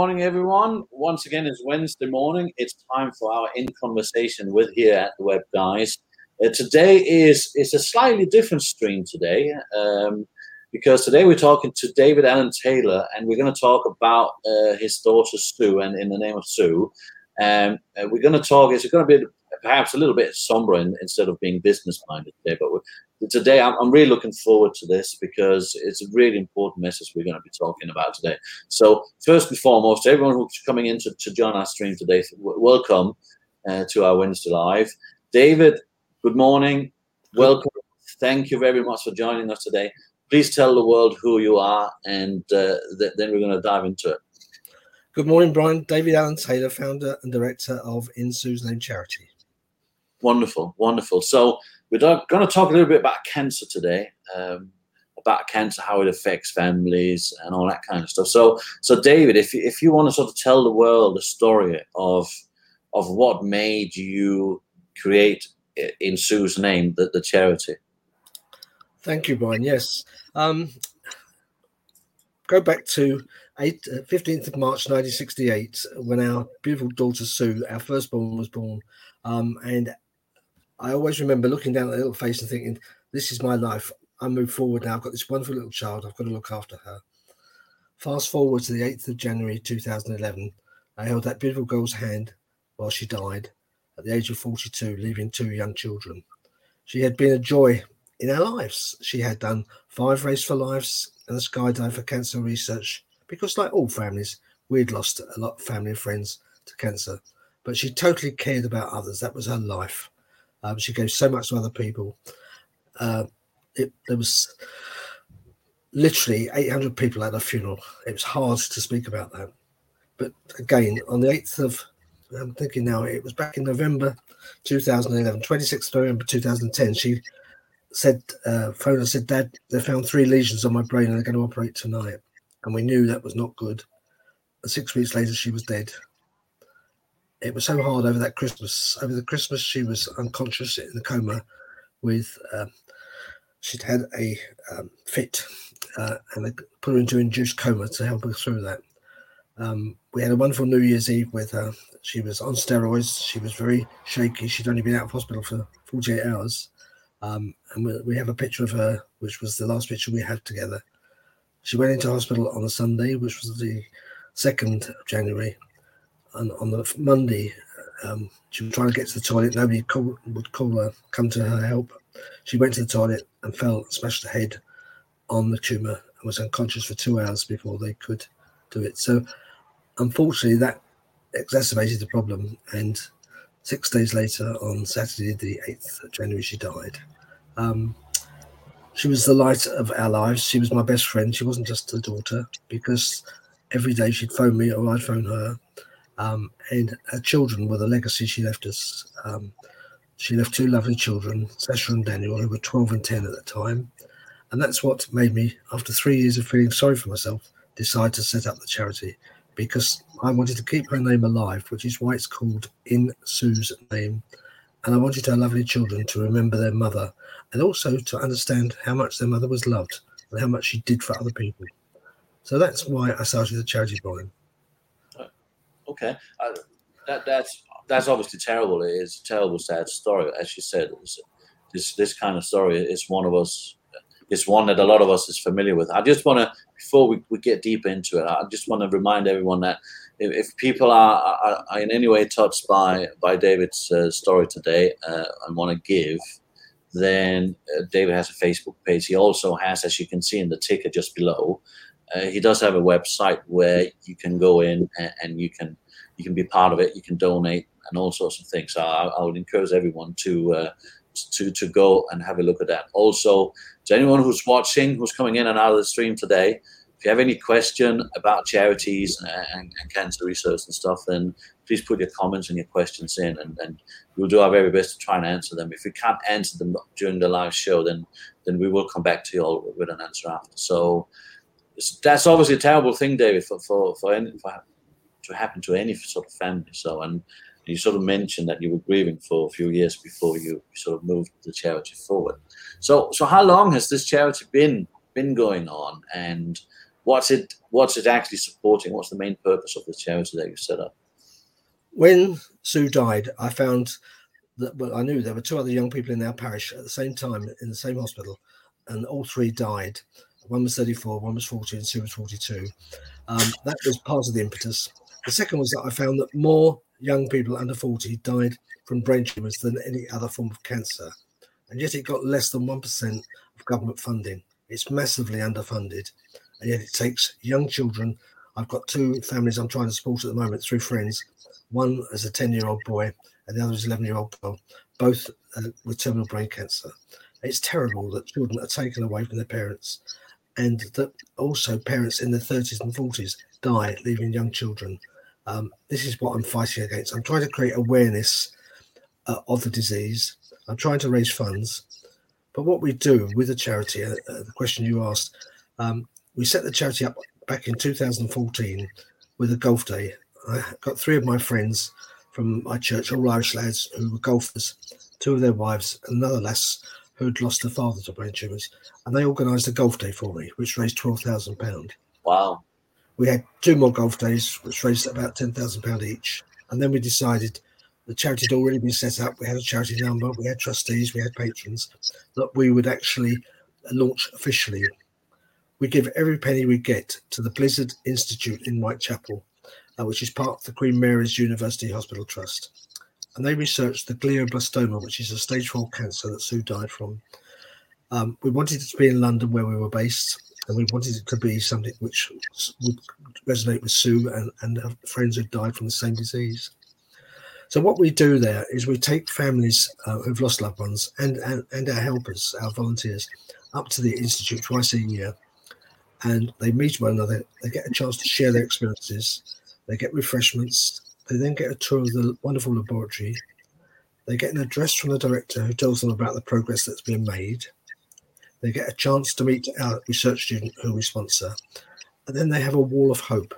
morning, everyone. Once again, it's Wednesday morning. It's time for our in conversation with here at the Web Guys. Uh, today is is a slightly different stream today um, because today we're talking to David Allen Taylor, and we're going to talk about uh, his daughter Sue, and in the name of Sue, um, uh, we're going to talk. It's going to be perhaps a little bit somber in, instead of being business minded today. But today, I'm, I'm, really looking forward to this because it's a really important message we're going to be talking about today. So, first and foremost, everyone who's coming in to, to join our stream today, welcome uh, to our Wednesday Live. David, good morning. Welcome. Thank you very much for joining us today. Please tell the world who you are, and uh, th- then we're going to dive into it. Good morning, Brian. David allen Taylor, founder and director of In Sue's Name Charity. Wonderful, wonderful. So we're going to talk a little bit about cancer today, um, about cancer, how it affects families, and all that kind of stuff. So, so David, if you, if you want to sort of tell the world the story of of what made you create in Sue's name the, the charity. Thank you, Brian. Yes. Um, go back to 8, uh, 15th of March 1968 when our beautiful daughter Sue, our firstborn, was born. Um, and I always remember looking down at the little face and thinking, this is my life. I move forward now. I've got this wonderful little child. I've got to look after her. Fast forward to the 8th of January 2011. I held that beautiful girl's hand while she died at the age of 42, leaving two young children. She had been a joy in our lives. She had done five Race for Lives and a skydive for cancer research because, like all families, we'd lost a lot of family and friends to cancer. But she totally cared about others. That was her life. Um, she gave so much to other people. Uh, it, there was literally 800 people at her funeral. It was hard to speak about that. But again, on the 8th of, I'm thinking now, it was back in November 2011, 26th November 2010, she said, uh, phone and said, Dad, they found three lesions on my brain and they're going to operate tonight. And we knew that was not good. Six weeks later, she was dead it was so hard over that Christmas. Over the Christmas, she was unconscious in a coma with, um, she'd had a um, fit uh, and they put her into induced coma to help her through that. Um, we had a wonderful New Year's Eve with her. She was on steroids. She was very shaky. She'd only been out of hospital for 48 hours. Um, and we, we have a picture of her, which was the last picture we had together. She went into hospital on a Sunday, which was the 2nd of January on, on the Monday, um, she was trying to get to the toilet. Nobody call, would call her, come to her help. She went to the toilet and fell, smashed her head on the tumor, and was unconscious for two hours before they could do it. So, unfortunately, that exacerbated the problem. And six days later, on Saturday, the 8th of January, she died. Um, she was the light of our lives. She was my best friend. She wasn't just a daughter because every day she'd phone me or I'd phone her um, and her children were the legacy she left us. Um, she left two lovely children, Sasha and Daniel, who were 12 and 10 at the time. And that's what made me, after three years of feeling sorry for myself, decide to set up the charity because I wanted to keep her name alive, which is why it's called In Sue's Name. And I wanted her lovely children to remember their mother and also to understand how much their mother was loved and how much she did for other people. So that's why I started the charity, Brian okay, uh, that that's that's obviously terrible. It is a terrible, sad story. As you said, this this kind of story is one of us. It's one that a lot of us is familiar with. I just want to, before we, we get deeper into it, I just want to remind everyone that if, if people are, are, are, in any way touched by by David's uh, story today uh, and want to give, then uh, David has a Facebook page. He also has, as you can see in the ticker just below, uh, he does have a website where you can go in and, and, you can you can be part of it. You can donate and all sorts of things. So I, I would encourage everyone to uh, to to go and have a look at that. Also, to anyone who's watching, who's coming in and out of the stream today, if you have any question about charities and, and, cancer research and stuff, then please put your comments and your questions in, and, and, we'll do our very best to try and answer them. If we can't answer them during the live show, then then we will come back to you all with an answer after. So that's obviously a terrible thing, David, for for for, any, for happen to any sort of family. So, and you sort of mentioned that you were grieving for a few years before you sort of moved the charity forward. So, so how long has this charity been been going on, and what's it what's it actually supporting? What's the main purpose of the charity that you set up? When Sue died, I found that well, I knew there were two other young people in our parish at the same time in the same hospital, and all three died. One was 34, one was 40, and Sue was 42. Um, that was part of the impetus. The second was that I found that more young people under 40 died from brain tumors than any other form of cancer. And yet it got less than 1% of government funding. It's massively underfunded. And yet it takes young children. I've got two families I'm trying to support at the moment through friends. One is a 10 year old boy, and the other is 11 year old girl, both uh, with terminal brain cancer. It's terrible that children are taken away from their parents and that also parents in their 30s and 40s die, leaving young children. Um, this is what I'm fighting against. I'm trying to create awareness uh, of the disease. I'm trying to raise funds. But what we do with the charity, uh, uh, the question you asked, um, we set the charity up back in 2014 with a golf day. I got three of my friends from my church, all Irish lads who were golfers, two of their wives, another lass who'd lost her father to brain tumours, and they organised a golf day for me, which raised twelve thousand pound. Wow! We had two more golf days, which raised about ten thousand pound each, and then we decided the charity had already been set up. We had a charity number, we had trustees, we had patrons that we would actually launch officially. We give every penny we get to the Blizard Institute in Whitechapel, uh, which is part of the Queen Mary's University Hospital Trust and they researched the glioblastoma, which is a stage four cancer that Sue died from. Um, we wanted it to be in London where we were based, and we wanted it to be something which would resonate with Sue and, and her friends who died from the same disease. So what we do there is we take families uh, who've lost loved ones and, and, and our helpers, our volunteers, up to the institute twice a year, and they meet one another. They get a chance to share their experiences. They get refreshments. They then get a tour of the wonderful laboratory. They get an address from the director who tells them about the progress that's been made. They get a chance to meet our research student who we sponsor. And then they have a wall of hope,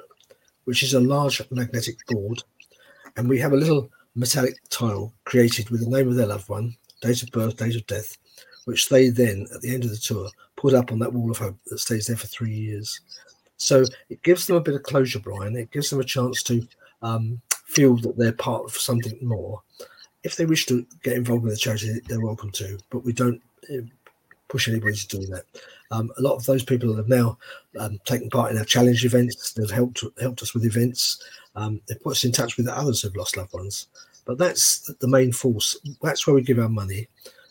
which is a large magnetic board. And we have a little metallic tile created with the name of their loved one, date of birth, date of death, which they then, at the end of the tour, put up on that wall of hope that stays there for three years. So it gives them a bit of closure, Brian. It gives them a chance to um, feel that they're part of something more. If they wish to get involved with the charity, they're welcome to, but we don't eh, push anybody to do that. Um, a lot of those people have now um, taken part in our challenge events. They've helped helped us with events. Um, they've put us in touch with others who've lost loved ones. But that's the main force. That's where we give our money.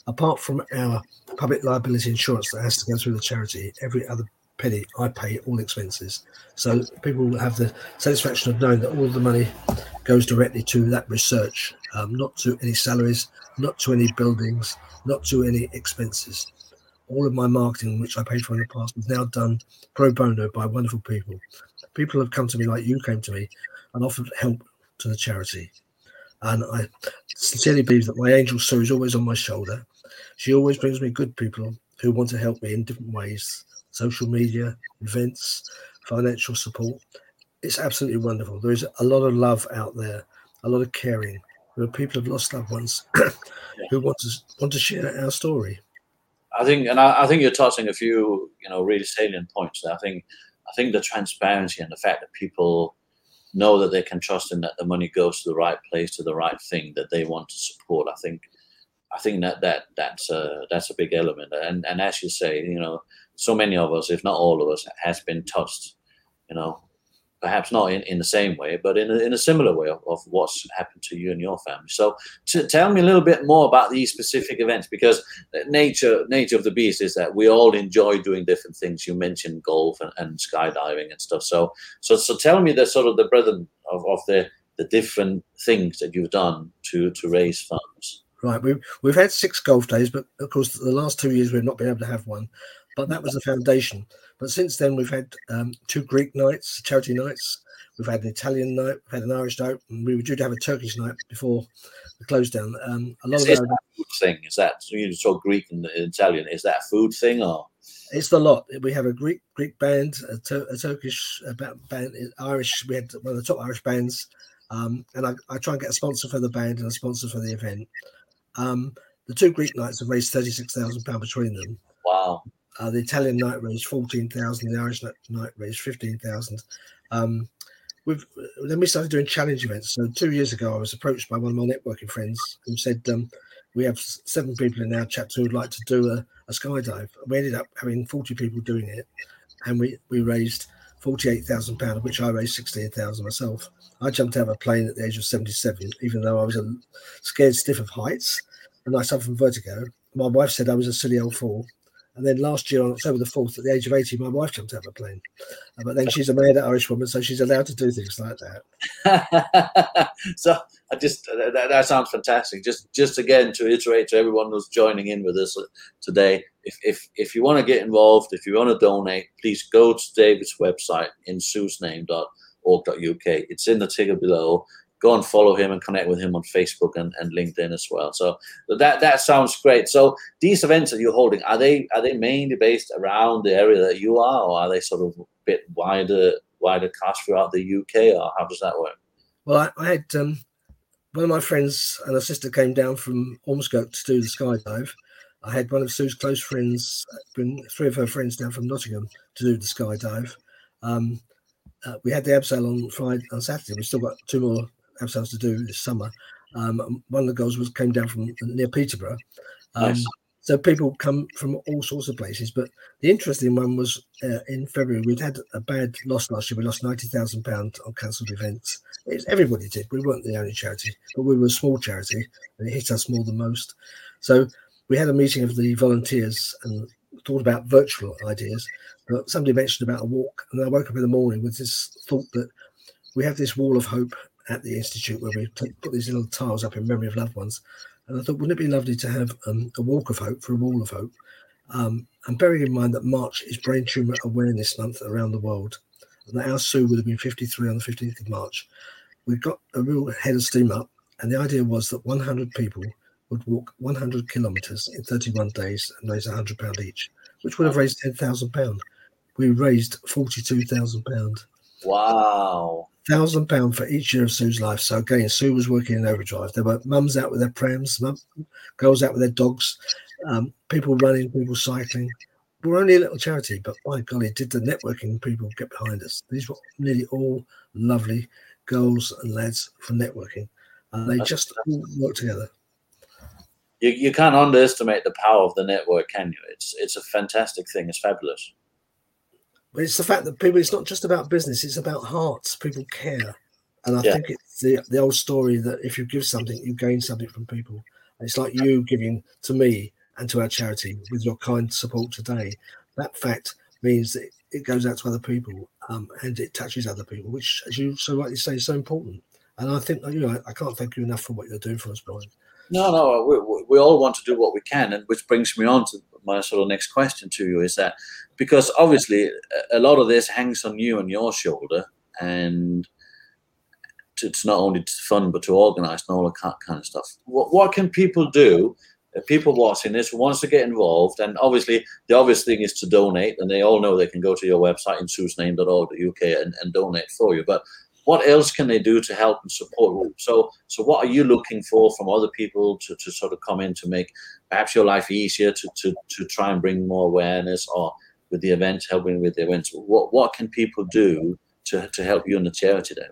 Apart from our public liability insurance that has to go through the charity, every other penny I pay all expenses. So people will have the satisfaction of knowing that all the money goes directly to that research, um, not to any salaries, not to any buildings, not to any expenses. All of my marketing, which I paid for in the past, is now done pro bono by wonderful people. People have come to me like you came to me and offered help to the charity. And I sincerely believe that my angel Sue is always on my shoulder. She always brings me good people who want to help me in different ways social media, events, financial support. It's absolutely wonderful. There is a lot of love out there, a lot of caring. There are people who've lost loved ones who want to want to share our story. I think, and I, I, think you're touching a few, you know, really salient points. I think, I think the transparency and the fact that people know that they can trust in that the money goes to the right place, to the right thing that they want to support. I think, I think that that that's a that's a big element. And and as you say, you know, so many of us, if not all of us, has been touched, you know, perhaps not in, in the same way, but in a, in a similar way of, of what's happened to you and your family. So to tell me a little bit more about these specific events, because nature nature of the beast is that we all enjoy doing different things. You mentioned golf and, and skydiving and stuff. So so so tell me the sort of the breadth of, of the the different things that you've done to to raise funds. Right, we've we've had six golf days, but of course the last two years we've not been able to have one but that was the foundation. But since then, we've had um, two Greek nights, charity nights. We've had an Italian night, we've had an Irish night, and we were due to have a Turkish night before the close down. Um, a lot is, of is that food thing is that so you talk Greek and Italian. Is that a food thing or? It's the lot. We have a Greek Greek band, a, Tur- a Turkish band, Irish. We had one of the top Irish bands, um, and I, I, try and get a sponsor for the band and a sponsor for the event. Um, the two Greek nights have raised thirty six thousand pound between them. Wow! Uh, the Italian night raised 14,000, the Irish night raised 15,000. Um, then we started doing challenge events. So two years ago, I was approached by one of my networking friends who said, um, "We have seven people in our chat who would like to do a, a skydive." We ended up having 40 people doing it, and we we raised 48,000 pounds, of which I raised 16,000 myself. I jumped out of a plane at the age of 77, even though I was a scared stiff of heights and I suffered from vertigo. My wife said I was a silly old fool. And then last year on October the 4th, at the age of 80, my wife jumped out of a plane. Uh, but then she's a mad Irish woman, so she's allowed to do things like that. so I just that, that, sounds fantastic. Just just again to iterate to everyone who's joining in with us today, if if if you want to get involved, if you want to donate, please go to David's website in suesname.org.uk. It's in the ticker below go and follow him and connect with him on Facebook and, and LinkedIn as well. So that that sounds great. So these events that you're holding are they are they mainly based around the area that you are, or are they sort of a bit wider wider cast throughout the UK, or how does that work? Well, I, I had um, one of my friends and a sister came down from Ormskirk to do the skydive. I had one of Sue's close friends bring three of her friends down from Nottingham to do the skydive. Um, uh, we had the abseil on Friday on Saturday. We've still got two more ourselves to do this summer. Um, one of the girls was came down from near Peterborough. Um, nice. So people come from all sorts of places. But the interesting one was uh, in February. We'd had a bad loss last year. We lost ninety thousand pounds on cancelled events. It's, everybody did. We weren't the only charity, but we were a small charity, and it hit us more than most. So we had a meeting of the volunteers and thought about virtual ideas. But somebody mentioned about a walk, and I woke up in the morning with this thought that we have this wall of hope at the institute where we put these little tiles up in memory of loved ones. And I thought, wouldn't it be lovely to have um, a walk of hope for a wall of hope? Um, and bearing in mind that March is Brain Tumor Awareness Month around the world, and that our Sue would have been 53 on the 15th of March, we got a real head of steam up. And the idea was that 100 people would walk 100 kilometres in 31 days and raise £100 each, which would have raised £10,000. We raised £42,000. Wow thousand pound for each year of Sue's life. So again, Sue was working in overdrive. There were mums out with their prams, mum, girls out with their dogs, um, people running, people cycling. We're only a little charity, but by golly, did the networking people get behind us? These were nearly all lovely girls and lads from networking, and they just all work together. You, you can't underestimate the power of the network, can you? It's it's a fantastic thing. It's fabulous. But it's the fact that people, it's not just about business, it's about hearts. People care. And I yeah. think it's the, the old story that if you give something, you gain something from people. It's like you giving to me and to our charity with your kind support today. That fact means that it goes out to other people um, and it touches other people, which, as you so rightly say, is so important. And I think, you know, I can't thank you enough for what you're doing for us, Brian. No, no, we, we all want to do what we can, and which brings me on to my sort of next question to you is that because obviously a lot of this hangs on you and your shoulder, and it's not only to fund but to organise and all that kind of stuff. What what can people do? Uh, people watching this wants to get involved, and obviously the obvious thing is to donate, and they all know they can go to your website in suesname.org.uk and, and donate for you. But what else can they do to help and support you? So, so what are you looking for from other people to, to sort of come in to make perhaps your life easier to, to, to try and bring more awareness or with the event, helping with the events? What, what can people do to, to help you in the charity then?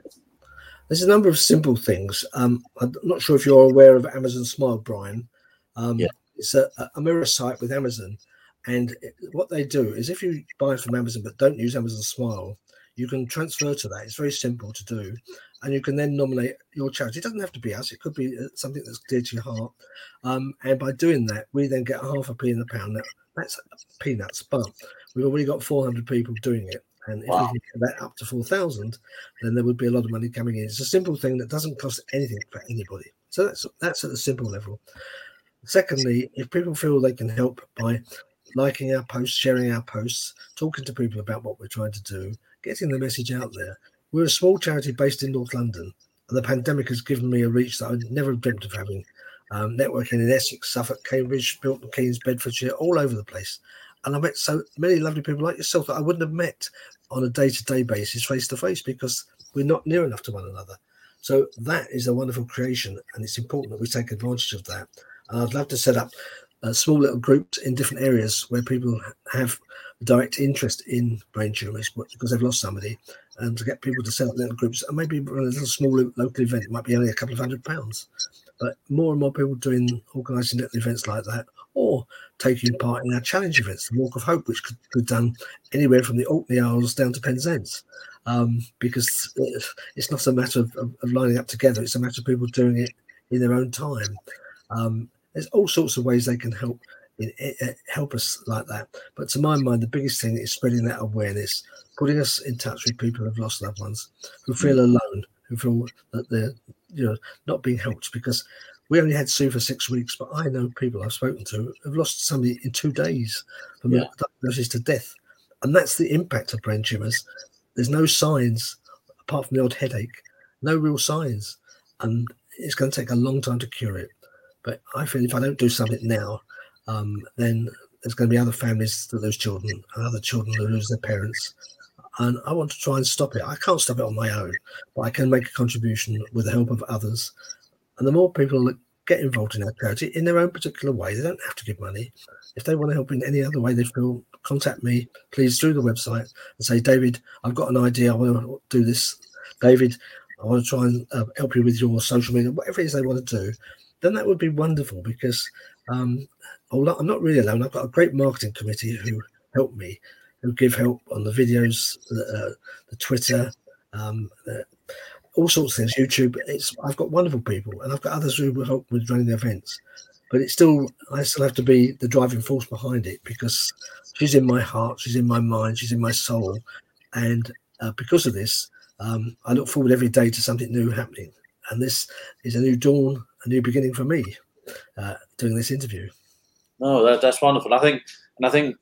There's a number of simple things. Um, I'm not sure if you're aware of Amazon Smile, Brian. Um, yeah. It's a, a mirror site with Amazon. And what they do is if you buy from Amazon but don't use Amazon Smile, you can transfer to that. It's very simple to do. And you can then nominate your charity. It doesn't have to be us, it could be uh, something that's dear to your heart. Um, and by doing that, we then get half a p in the pound. Now, that's peanuts, but we've already got 400 people doing it. And if wow. we can get that up to 4,000, then there would be a lot of money coming in. It's a simple thing that doesn't cost anything for anybody. So that's that's at the simple level. Secondly, if people feel they can help by liking our posts, sharing our posts, talking to people about what we're trying to do, getting the message out there. We're a small charity based in North London, and the pandemic has given me a reach that I never dreamt of having. Um, networking in Essex, Suffolk, Cambridge, Milton Keynes, Bedfordshire, all over the place. And I met so many lovely people like yourself that I wouldn't have met on a day to day basis, face to face, because we're not near enough to one another. So that is a wonderful creation, and it's important that we take advantage of that. And I'd love to set up uh, small little groups in different areas where people have direct interest in brain tumors because they've lost somebody, and to get people to set up little groups and maybe run a little small local event it might be only a couple of hundred pounds, but more and more people doing organising little events like that or taking part in our challenge events, the Walk of Hope, which could be done anywhere from the Orkney Isles down to Penzance. Um, because it's not a matter of, of, of, lining up together, it's a matter of people doing it in their own time. Um, there's all sorts of ways they can help eh, eh, eh, help us like that. But to my mind, the biggest thing is spreading that awareness, putting us in touch with people who've lost loved ones, who feel mm. alone, who feel that they're you know not being helped because we only had Sue for six weeks, but I know people I've spoken to have lost somebody in two days from yeah. diagnosis to death. And that's the impact of brain tumors. There's no signs apart from the odd headache, no real signs. And it's going to take a long time to cure it. But I feel if I don't do something now, um, then there's going to be other families that lose children and other children that lose their parents. And I want to try and stop it. I can't stop it on my own, but I can make a contribution with the help of others. And the more people that get involved in our charity in their own particular way, they don't have to give money. If they want to help in any other way they feel, contact me, please, through the website and say, David, I've got an idea. I want to do this. David, I want to try and uh, help you with your social media, whatever it is they want to do. Then that would be wonderful because um, I'm not really alone. I've got a great marketing committee who help me, who give help on the videos, the, uh, the Twitter, um, the, all sorts of things, YouTube. It's I've got wonderful people, and I've got others who will help with running the events. But it's still I still have to be the driving force behind it because she's in my heart, she's in my mind, she's in my soul, and uh, because of this, um, I look forward every day to something new happening. And this is a new dawn, a new beginning for me uh, doing this interview. No, that, that's wonderful. I think, and I think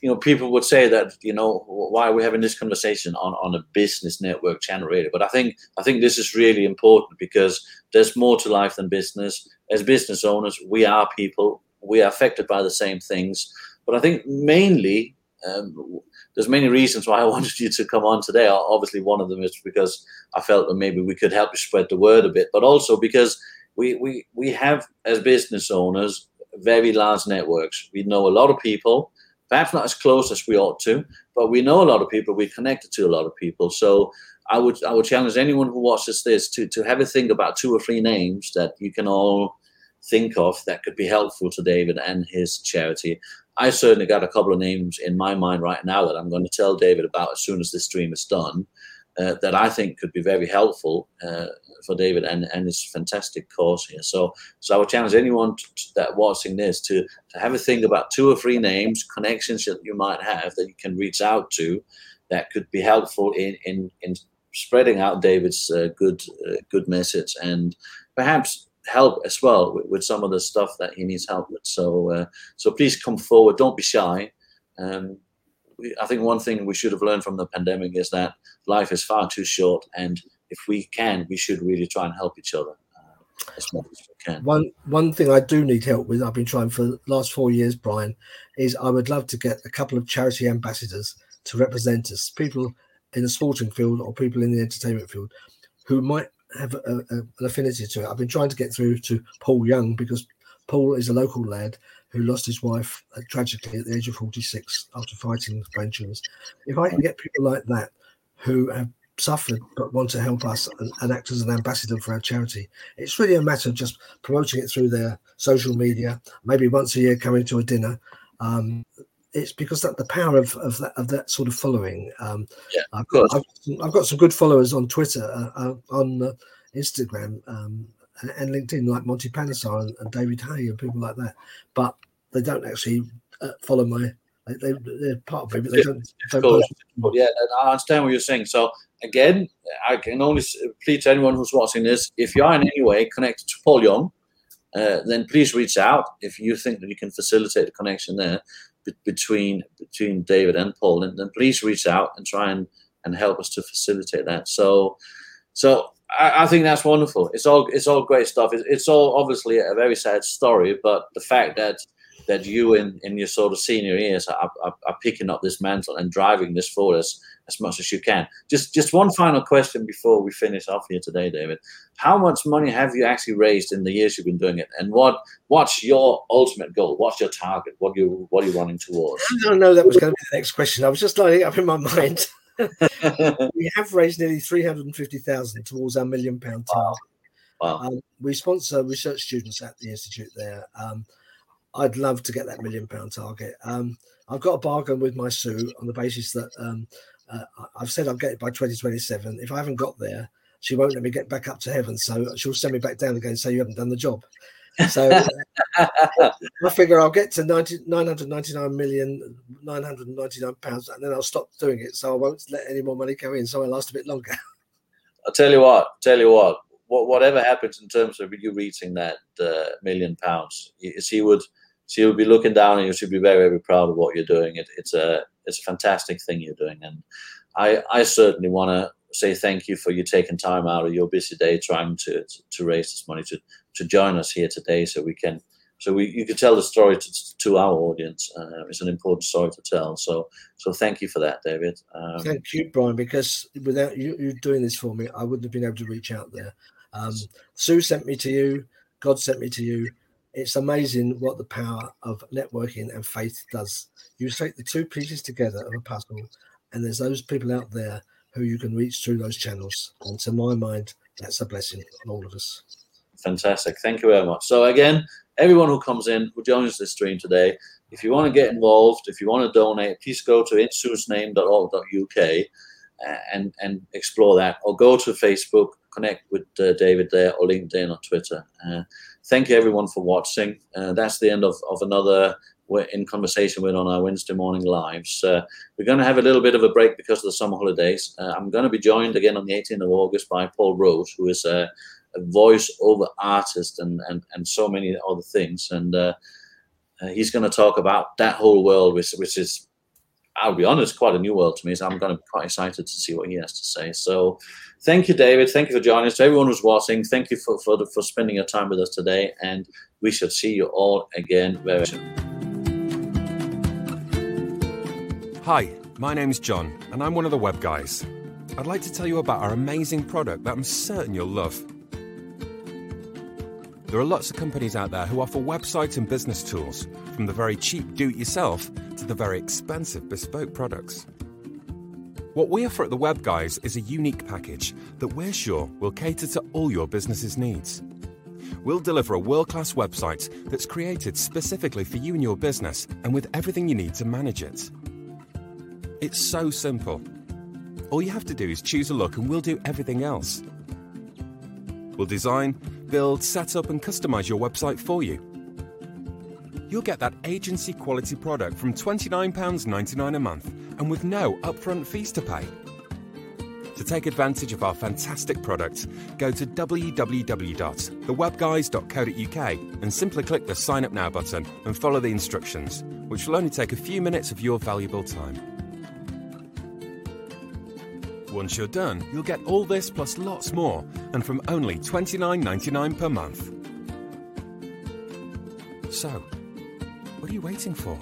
you know, people would say that, you know, why are we having this conversation on, on a business network channel radio? But I think I think this is really important because there's more to life than business. As business owners, we are people. We are affected by the same things. But I think mainly um, there's many reasons why I wanted you to come on today. Obviously, one of them is because I felt that maybe we could help you spread the word a bit, but also because we we we have as business owners very large networks. We know a lot of people perhaps not as close as we ought to, but we know a lot of people. We're connected to a lot of people. So I would I would challenge anyone who watches this to to have a think about two or three names that you can all think of that could be helpful to David and his charity. I certainly got a couple of names in my mind right now that I'm going to tell David about as soon as this stream is done. Uh, that I think could be very helpful uh, for David and, and his fantastic course here. So, so I would challenge anyone that watching this to, to have a think about two or three names, connections that you might have that you can reach out to that could be helpful in, in, in spreading out David's uh, good uh, good message and perhaps help as well with, with, some of the stuff that he needs help with. So, uh, so please come forward. Don't be shy. Um, I think one thing we should have learned from the pandemic is that life is far too short, and if we can, we should really try and help each other uh, as much as we can. One one thing I do need help with, I've been trying for the last four years, Brian, is I would love to get a couple of charity ambassadors to represent us, people in the sporting field or people in the entertainment field who might have a, a, an affinity to it. I've been trying to get through to Paul Young because Paul is a local lad who lost his wife uh, tragically at the age of 46 after fighting brain tumors. If I can get people like that who have suffered but want to help us and, and, act as an ambassador for our charity, it's really a matter of just promoting it through their social media, maybe once a year coming to a dinner. Um, it's because that the power of, of that of that sort of following. Um, yeah, of course. I've, I've, got some good followers on Twitter, uh, uh, on uh, Instagram, um, and, and, LinkedIn, like Monty Panesar and, and, David Haye and people like that. But they don't actually uh, follow my. They, they, are part of it, but they don't. don't yeah, I understand what you're saying. So again, I can only plead to anyone who's watching this: if you are in any way connected to Paul Young, uh, then please reach out if you think that you can facilitate a connection there between between David and Paul, and then please reach out and try and and help us to facilitate that. So, so I, I think that's wonderful. It's all it's all great stuff. It's, it's all obviously a very sad story, but the fact that that you in, in your sort of senior years are, are, are picking up this mantle and driving this forward as, as much as you can. Just just one final question before we finish off here today, David. How much money have you actually raised in the years you've been doing it, and what what's your ultimate goal? What's your target? What you what are you running towards? I don't know that was going to be the next question. I was just lining up in my mind. we have raised nearly three hundred and fifty thousand towards our million pound target. Wow. Um, we sponsor research students at the institute there. Um, I'd love to get that million pound target. Um, I've got a bargain with my Sue on the basis that um, uh, I've said I'll get it by 2027. If I haven't got there, she won't let me get back up to heaven. So she'll send me back down again and say you haven't done the job. So I figure I'll get to 90, 999 million, 999 pounds, and then I'll stop doing it. So I won't let any more money go in. So I last a bit longer. I'll tell you what, tell you what, whatever happens in terms of you reaching that uh, million pounds, she would she would be looking down and you should be very very proud of what you're doing. It, it's a it's a fantastic thing you're doing, and I I certainly want to say thank you for you taking time out of your busy day trying to to, raise this money to to join us here today, so we can so we you could tell the story to, to our audience. Uh, it's an important story to tell. So so thank you for that, David. Um, thank you, Brian. Because without you, you doing this for me, I wouldn't have been able to reach out there. Um, Sue sent me to you. God sent me to you. It's amazing what the power of networking and faith does. You take the two pieces together of a puzzle, and there's those people out there who you can reach through those channels. And to my mind, that's a blessing on all of us. Fantastic. Thank you very much. So, again, everyone who comes in, who joins this stream today, if you want to get involved, if you want to donate, please go to insuesname.org.uk and, and explore that, or go to Facebook, connect with uh, David there, or LinkedIn or Twitter. Uh, thank you everyone for watching. Uh, that's the end of, of another we're in conversation with on our Wednesday morning lives. Uh, we're going to have a little bit of a break because of the summer holidays. Uh, I'm going to be joined again on the 18th of August by Paul Rose, who is a, a voice-over artist and, and, and so many other things. And uh, uh he's going to talk about that whole world, which, which is I'll be honest, quite a new world to me. So I'm going to be quite excited to see what he has to say. So thank you, David. Thank you for joining us. To everyone who's watching, thank you for, for, for spending your time with us today. And we shall see you all again very soon. Hi, my name's John, and I'm one of the web guys. I'd like to tell you about our amazing product that I'm certain you'll love. There are lots of companies out there who offer website and business tools, from the very cheap do it yourself to the very expensive bespoke products. What we offer at the Web Guys is a unique package that we're sure will cater to all your business's needs. We'll deliver a world class website that's created specifically for you and your business and with everything you need to manage it. It's so simple. All you have to do is choose a look and we'll do everything else. We'll design, build, set up, and customize your website for you you'll get that agency quality product from £29.99 a month and with no upfront fees to pay. To take advantage of our fantastic products, go to www.thewebguys.co.uk and simply click the Sign Up Now button and follow the instructions, which will only take a few minutes of your valuable time. Once you're done, you'll get all this plus lots more, and from only $29.99 per month. So, what are you waiting for?